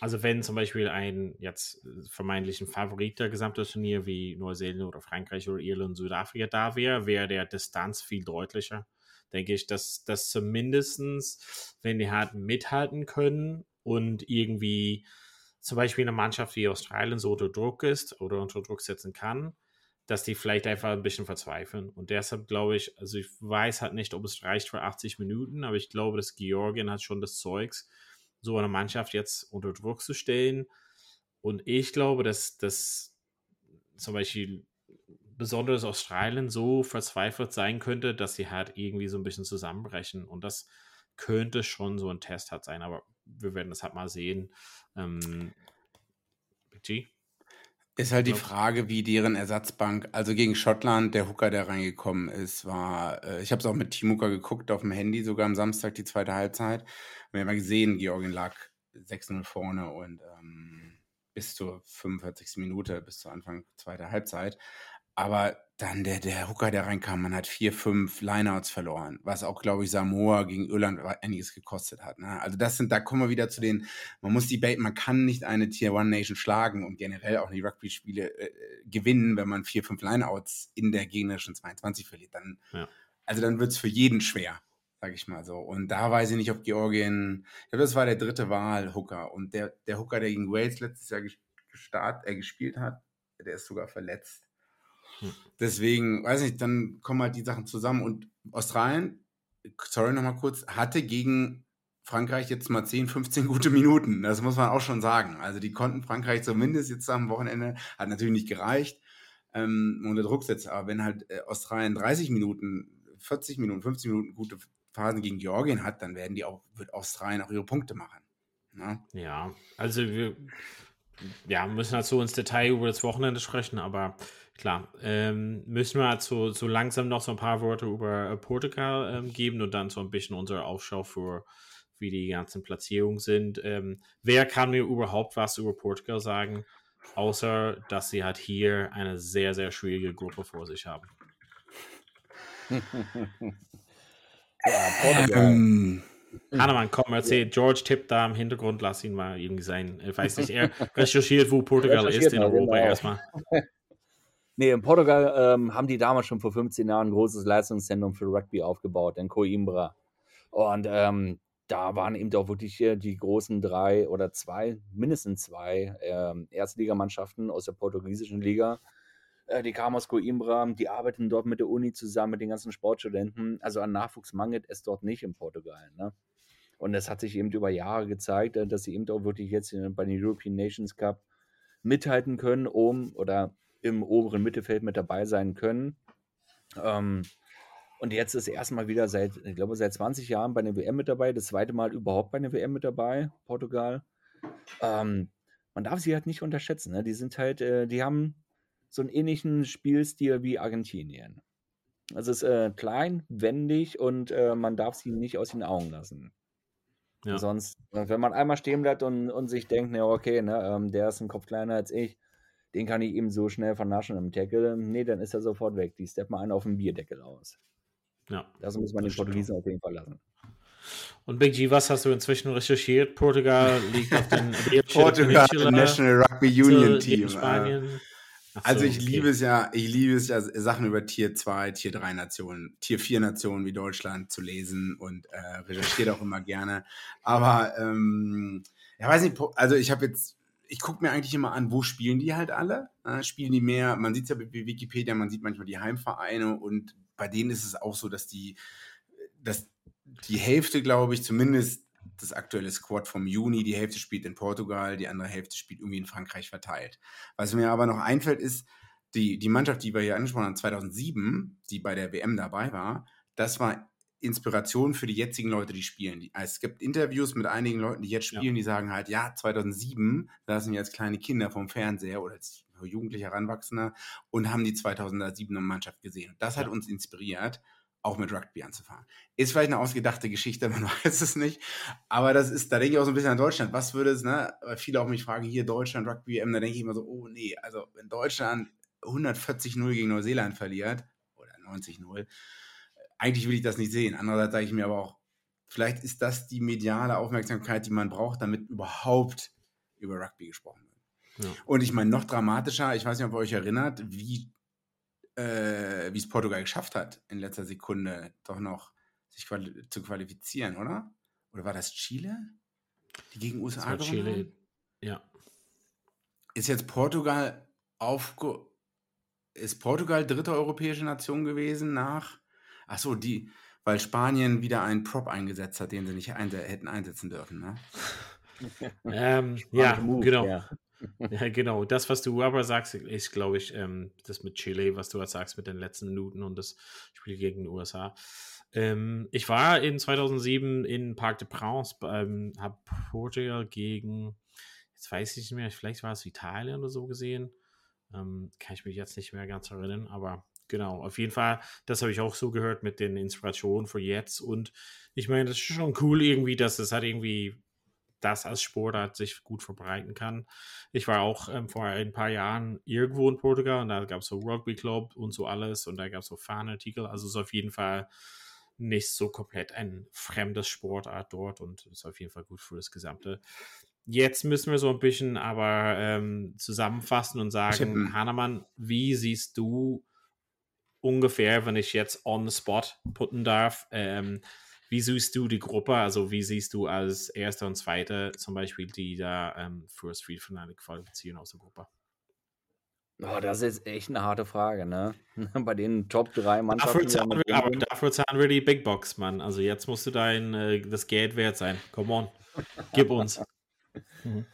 also wenn zum Beispiel ein jetzt vermeintlichen Favorit der gesamte Turnier wie Neuseeland oder Frankreich oder Irland, Südafrika da wäre, wäre der Distanz viel deutlicher. Denke ich, dass das zumindestens, wenn die halt mithalten können und irgendwie zum Beispiel eine Mannschaft wie Australien so unter Druck ist oder unter Druck setzen kann, dass die vielleicht einfach ein bisschen verzweifeln. Und deshalb glaube ich, also ich weiß halt nicht, ob es reicht für 80 Minuten, aber ich glaube, dass Georgien hat schon das Zeugs, so eine Mannschaft jetzt unter Druck zu stellen. Und ich glaube, dass das zum Beispiel besonders Australien so verzweifelt sein könnte, dass sie halt irgendwie so ein bisschen zusammenbrechen. Und das könnte schon so ein Test halt sein, aber wir werden das halt mal sehen. Ähm, G? Ist halt die Frage, wie deren Ersatzbank, also gegen Schottland, der Hooker, der reingekommen ist, war, äh, ich habe es auch mit Team Hooker geguckt, auf dem Handy sogar am Samstag, die zweite Halbzeit. Wir haben ja gesehen, Georgien lag 6-0 vorne und ähm, bis zur 45. Minute, bis zu Anfang zweiter Halbzeit. Aber dann der, der Hooker, der reinkam, man hat vier, fünf Lineouts verloren, was auch, glaube ich, Samoa gegen Irland einiges gekostet hat. Ne? Also das sind, da kommen wir wieder zu den, man muss die Bait, man kann nicht eine Tier One Nation schlagen und generell auch die Rugby-Spiele äh, gewinnen, wenn man vier, fünf Lineouts in der gegnerischen 22 verliert. Dann, ja. also dann wird es für jeden schwer, sage ich mal so. Und da weiß ich nicht, ob Georgien, ich glaube, das war der dritte Wahl, Hooker. Und der, der Hooker, der gegen Wales letztes Jahr gestart, äh, gespielt hat, der ist sogar verletzt. Hm. Deswegen, weiß nicht, dann kommen halt die Sachen zusammen. Und Australien, sorry nochmal kurz, hatte gegen Frankreich jetzt mal 10, 15 gute Minuten. Das muss man auch schon sagen. Also die konnten Frankreich zumindest jetzt am Wochenende, hat natürlich nicht gereicht, ähm, unter Druck setzen. Aber wenn halt äh, Australien 30 Minuten, 40 Minuten, 50 Minuten gute Phasen gegen Georgien hat, dann werden die auch, wird Australien auch ihre Punkte machen. Ne? Ja, also wir ja, müssen halt so ins Detail über das Wochenende sprechen, aber klar, ähm, müssen wir halt so, so langsam noch so ein paar Worte über äh, Portugal ähm, geben und dann so ein bisschen unsere Aufschau für wie die ganzen Platzierungen sind. Ähm, wer kann mir überhaupt was über Portugal sagen, außer dass sie halt hier eine sehr, sehr schwierige Gruppe vor sich haben? <laughs> ja, Portugal. Ähm, Hannemann, komm, erzähl. George tippt da im Hintergrund, lass ihn mal irgendwie sein. Ich weiß nicht, er <laughs> recherchiert, wo Portugal ist in Europa genau. erstmal. <laughs> Nee, in Portugal ähm, haben die damals schon vor 15 Jahren ein großes Leistungszentrum für Rugby aufgebaut, in Coimbra. Und ähm, da waren eben auch wirklich die großen drei oder zwei, mindestens zwei ähm, Erstligamannschaften aus der portugiesischen Liga. Äh, die kamen aus Coimbra, die arbeiten dort mit der Uni zusammen, mit den ganzen Sportstudenten. Also an Nachwuchs mangelt es dort nicht in Portugal. Ne? Und es hat sich eben über Jahre gezeigt, äh, dass sie eben auch wirklich jetzt bei den European Nations Cup mithalten können, um oder im oberen Mittelfeld mit dabei sein können. Ähm, und jetzt ist er erstmal wieder seit, ich glaube, seit 20 Jahren bei der WM mit dabei, das zweite Mal überhaupt bei der WM mit dabei, Portugal. Ähm, man darf sie halt nicht unterschätzen. Ne? Die sind halt, äh, die haben so einen ähnlichen Spielstil wie Argentinien. Also es ist äh, klein, wendig und äh, man darf sie nicht aus den Augen lassen. Ja. Sonst, wenn man einmal stehen bleibt und, und sich denkt, ne, okay, ne, ähm, der ist ein Kopf kleiner als ich, den kann ich eben so schnell vernaschen im Tackle. Nee, dann ist er sofort weg. Die steppt mal einen auf dem Bierdeckel aus. Ja. Das muss man den Portugiesen auf jeden Fall lassen. Und Big G, was hast du inzwischen recherchiert? Portugal liegt auf den <laughs> Portugal National Rugby Union Team. Spanien. So, also ich okay. liebe es ja, ich liebe es ja, Sachen über Tier 2, Tier 3 Nationen, Tier 4 Nationen wie Deutschland zu lesen und äh, recherchiere auch immer gerne. Aber ähm, ja, weiß nicht, also ich habe jetzt ich gucke mir eigentlich immer an, wo spielen die halt alle? Äh, spielen die mehr? Man sieht es ja bei Wikipedia, man sieht manchmal die Heimvereine und bei denen ist es auch so, dass die, dass die Hälfte, glaube ich, zumindest das aktuelle Squad vom Juni, die Hälfte spielt in Portugal, die andere Hälfte spielt irgendwie in Frankreich verteilt. Was mir aber noch einfällt, ist, die, die Mannschaft, die wir hier angesprochen haben, 2007, die bei der WM dabei war, das war Inspiration für die jetzigen Leute, die spielen. Es gibt Interviews mit einigen Leuten, die jetzt spielen, ja. die sagen halt, ja, 2007 saßen jetzt kleine Kinder vom Fernseher oder als jugendliche Heranwachsender und haben die 2007er Mannschaft gesehen. Und das hat ja. uns inspiriert, auch mit Rugby anzufangen. Ist vielleicht eine ausgedachte Geschichte, <laughs> man weiß es nicht. Aber das ist, da denke ich auch so ein bisschen an Deutschland. Was würde es, ne? Weil viele auch mich fragen, hier Deutschland, Rugby M, da denke ich immer so, oh nee, also wenn Deutschland 140-0 gegen Neuseeland verliert, oder 90-0, eigentlich will ich das nicht sehen. Andererseits sage ich mir aber auch, vielleicht ist das die mediale Aufmerksamkeit, die man braucht, damit überhaupt über Rugby gesprochen wird. Ja. Und ich meine, noch dramatischer, ich weiß nicht, ob ihr euch erinnert, wie äh, es Portugal geschafft hat, in letzter Sekunde doch noch sich quali zu qualifizieren, oder? Oder war das Chile? Die gegen USA das war Chile, haben? ja. Ist jetzt Portugal aufge ist Portugal dritte europäische Nation gewesen nach Ach so, die, weil Spanien wieder einen Prop eingesetzt hat, den sie nicht einse hätten einsetzen dürfen, ne? <laughs> ähm, ja, Move, genau. Ja. <laughs> ja. genau. Das, was du aber sagst, ist, glaube ich, ähm, das mit Chile, was du sagst mit den letzten Minuten und das Spiel gegen die USA. Ähm, ich war in 2007 in Parc de Prince, ähm, habe Portugal gegen, jetzt weiß ich nicht mehr, vielleicht war es Italien oder so gesehen. Ähm, kann ich mich jetzt nicht mehr ganz erinnern, aber Genau, auf jeden Fall, das habe ich auch so gehört mit den Inspirationen für jetzt. Und ich meine, das ist schon cool irgendwie, dass es halt irgendwie das als Sportart sich gut verbreiten kann. Ich war auch ähm, vor ein paar Jahren irgendwo in Portugal und da gab es so Rugby Club und so alles und da gab es so Fahnenartikel. Also es ist auf jeden Fall nicht so komplett ein fremdes Sportart dort und ist auf jeden Fall gut für das Gesamte. Jetzt müssen wir so ein bisschen aber ähm, zusammenfassen und sagen, Hannemann, wie siehst du ungefähr, wenn ich jetzt on the spot putten darf, ähm, wie siehst du die Gruppe? Also wie siehst du als Erster und Zweiter zum Beispiel, die da ähm, für das Finale qualifizieren aus der Gruppe? Oh, das ist echt eine harte Frage, ne? <laughs> Bei den Top 3 Mannschaften. Dafür zahlen wir, aber dafür zahlen wir die Big Box, Mann. Also jetzt musst du dein äh, das Geld wert sein. Come on. Gib uns. <laughs> mhm.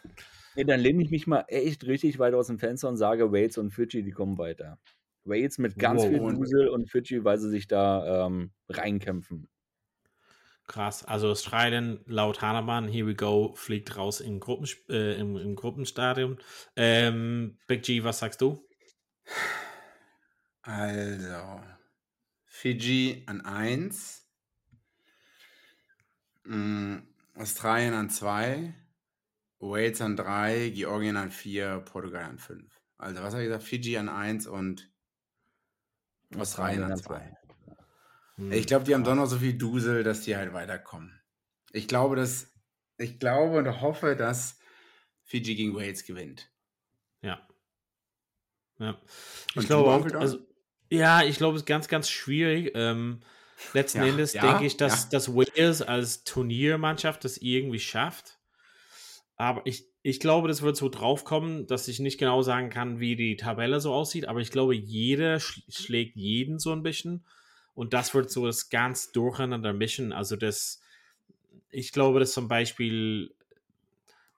Nee, dann lehne ich mich mal echt richtig weit aus dem Fenster und sage, Wales und Fidschi, die kommen weiter. Wales mit ganz wow, viel Dusel und Fidschi, weil sie sich da ähm, reinkämpfen. Krass. Also Australien laut Hahnemann, here we go, fliegt raus im, Gruppen, äh, im, im Gruppenstadion. Ähm, Big G, was sagst du? Also, Fiji an 1, mm, Australien an 2, Wales an 3, Georgien an 4, Portugal an 5. Also, was habe ich gesagt? Fiji an 1 und Australien an 2. Hm. Ich glaube, die haben doch noch so viel Dusel, dass die halt weiterkommen. Ich glaube, dass ich glaube und hoffe, dass Fiji gegen Wales gewinnt. Ja. Ja. Ich und glaube auch, also, ja, ich glaube, es ist ganz, ganz schwierig. Ähm, letzten ja, Endes ja, denke ich, dass, ja. dass Wales als Turniermannschaft das irgendwie schafft. Aber ich, ich glaube, das wird so draufkommen, dass ich nicht genau sagen kann, wie die Tabelle so aussieht. Aber ich glaube, jeder sch schlägt jeden so ein bisschen. Und das wird so das ganz durcheinander mischen. Also das, ich glaube, dass zum Beispiel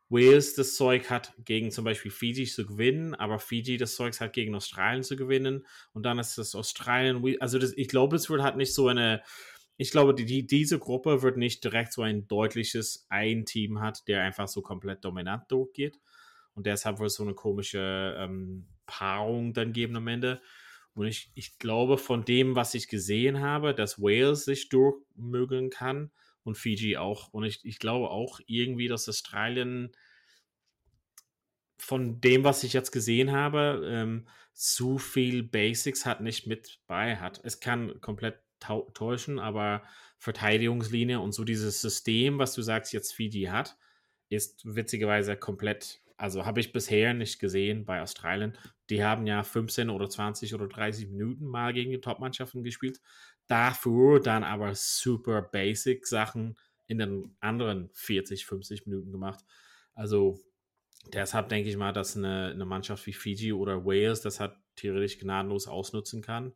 Wales das Zeug hat, gegen zum Beispiel Fiji zu gewinnen, aber Fiji das Zeug hat, gegen Australien zu gewinnen. Und dann ist das Australien, also das, ich glaube, es wird halt nicht so eine, ich glaube, die, diese Gruppe wird nicht direkt so ein deutliches Ein-Team hat, der einfach so komplett dominant durchgeht. Und deshalb wird es so eine komische ähm, Paarung dann geben am Ende. Und ich, ich glaube, von dem, was ich gesehen habe, dass Wales sich durchmögeln kann und Fiji auch. Und ich, ich glaube auch irgendwie, dass Australien von dem, was ich jetzt gesehen habe, ähm, zu viel Basics hat nicht mit bei hat. Es kann komplett täuschen, aber Verteidigungslinie und so dieses System, was du sagst, jetzt Fiji hat, ist witzigerweise komplett also habe ich bisher nicht gesehen bei Australien. Die haben ja 15 oder 20 oder 30 Minuten mal gegen die Top-Mannschaften gespielt. Dafür dann aber super basic Sachen in den anderen 40, 50 Minuten gemacht. Also deshalb denke ich mal, dass eine, eine Mannschaft wie Fiji oder Wales das hat theoretisch gnadenlos ausnutzen kann.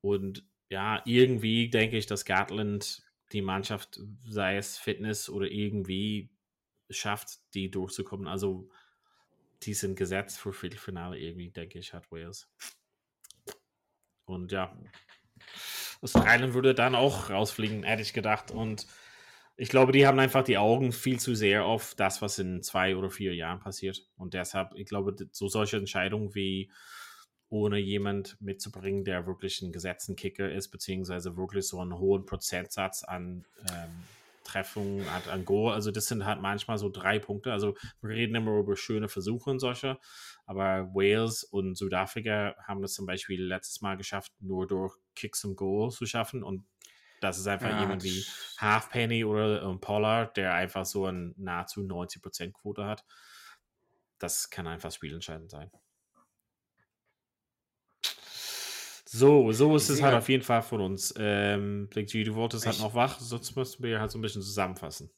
Und ja, irgendwie denke ich, dass Gatland die Mannschaft, sei es Fitness oder irgendwie schafft, die durchzukommen. Also die sind gesetzt für Viertelfinale irgendwie, denke ich, hat Wales. Und ja, Australien würde dann auch rausfliegen, hätte ich gedacht. Und ich glaube, die haben einfach die Augen viel zu sehr auf das, was in zwei oder vier Jahren passiert. Und deshalb, ich glaube, so solche Entscheidungen wie ohne jemand mitzubringen, der wirklich ein gesetzten Kicker ist, beziehungsweise wirklich so einen hohen Prozentsatz an ähm, Treffung hat an Go. Also das sind halt manchmal so drei Punkte. Also wir reden immer über schöne Versuche und solche, aber Wales und Südafrika haben das zum Beispiel letztes Mal geschafft, nur durch Kicks und Goal zu schaffen und das ist einfach ja, jemand wie Halfpenny oder um, Pollard, der einfach so eine nahezu 90% Quote hat. Das kann einfach spielentscheidend sein. So, so ist es halt auf jeden Fall von uns. Ähm, du wolltest halt noch wach, sonst müssten wir halt so ein bisschen zusammenfassen.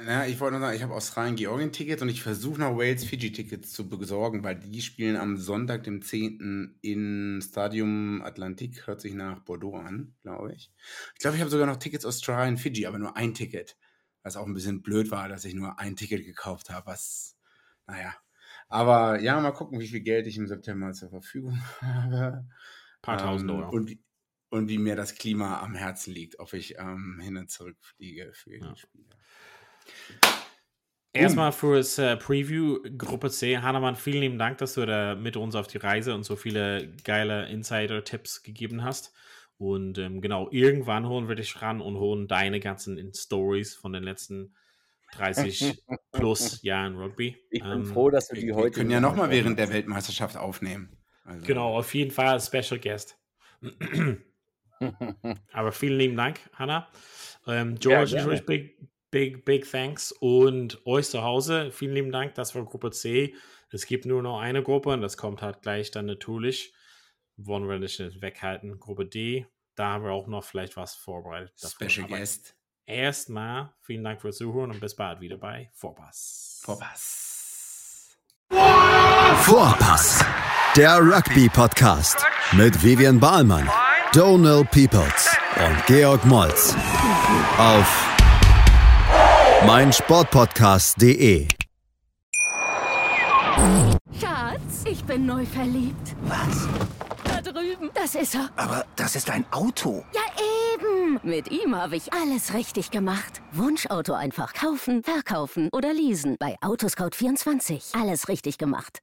Ja, ich wollte nur sagen, ich habe Australien-Georgien-Tickets und ich versuche noch Wales-Fiji-Tickets zu besorgen, weil die spielen am Sonntag, dem 10. in Stadium Atlantik, hört sich nach Bordeaux an, glaube ich. Ich glaube, ich habe sogar noch Tickets Australien-Fiji, aber nur ein Ticket. Was auch ein bisschen blöd war, dass ich nur ein Ticket gekauft habe, was, naja. Aber ja, mal gucken, wie viel Geld ich im September zur Verfügung <laughs> habe paar tausend ähm, Euro. Und, und wie mir das Klima am Herzen liegt, ob ich ähm, hin und zurück fliege für ja. die Spiele. Erstmal für das äh, Preview Gruppe C. Hannemann, vielen lieben Dank, dass du da mit uns auf die Reise und so viele geile Insider-Tipps gegeben hast. Und ähm, genau, irgendwann holen wir dich ran und holen deine ganzen Stories von den letzten 30 <laughs> plus Jahren Rugby. Ich bin ähm, froh, dass wir die heute. Wir können ja nochmal während der Weltmeisterschaft aufnehmen. Also. Genau, auf jeden Fall als Special Guest. <laughs> Aber vielen lieben Dank, Hanna. Ähm, George, ja, big, big, big thanks. Und euch zu Hause, vielen lieben Dank. Das war Gruppe C. Es gibt nur noch eine Gruppe und das kommt halt gleich dann natürlich wollen wir nicht weghalten. Gruppe D, da haben wir auch noch vielleicht was vorbereitet. Dafür. Special Aber Guest. Erstmal vielen Dank fürs Zuhören und bis bald wieder bei Vorpass. Vorpass. Vorpass. Der Rugby-Podcast mit Vivian Bahlmann, Donal Peoples und Georg Moltz auf meinsportpodcast.de. Schatz, ich bin neu verliebt. Was? Da drüben. Das ist er. Aber das ist ein Auto. Ja, eben. Mit ihm habe ich alles richtig gemacht. Wunschauto einfach kaufen, verkaufen oder leasen. Bei Autoscout24. Alles richtig gemacht.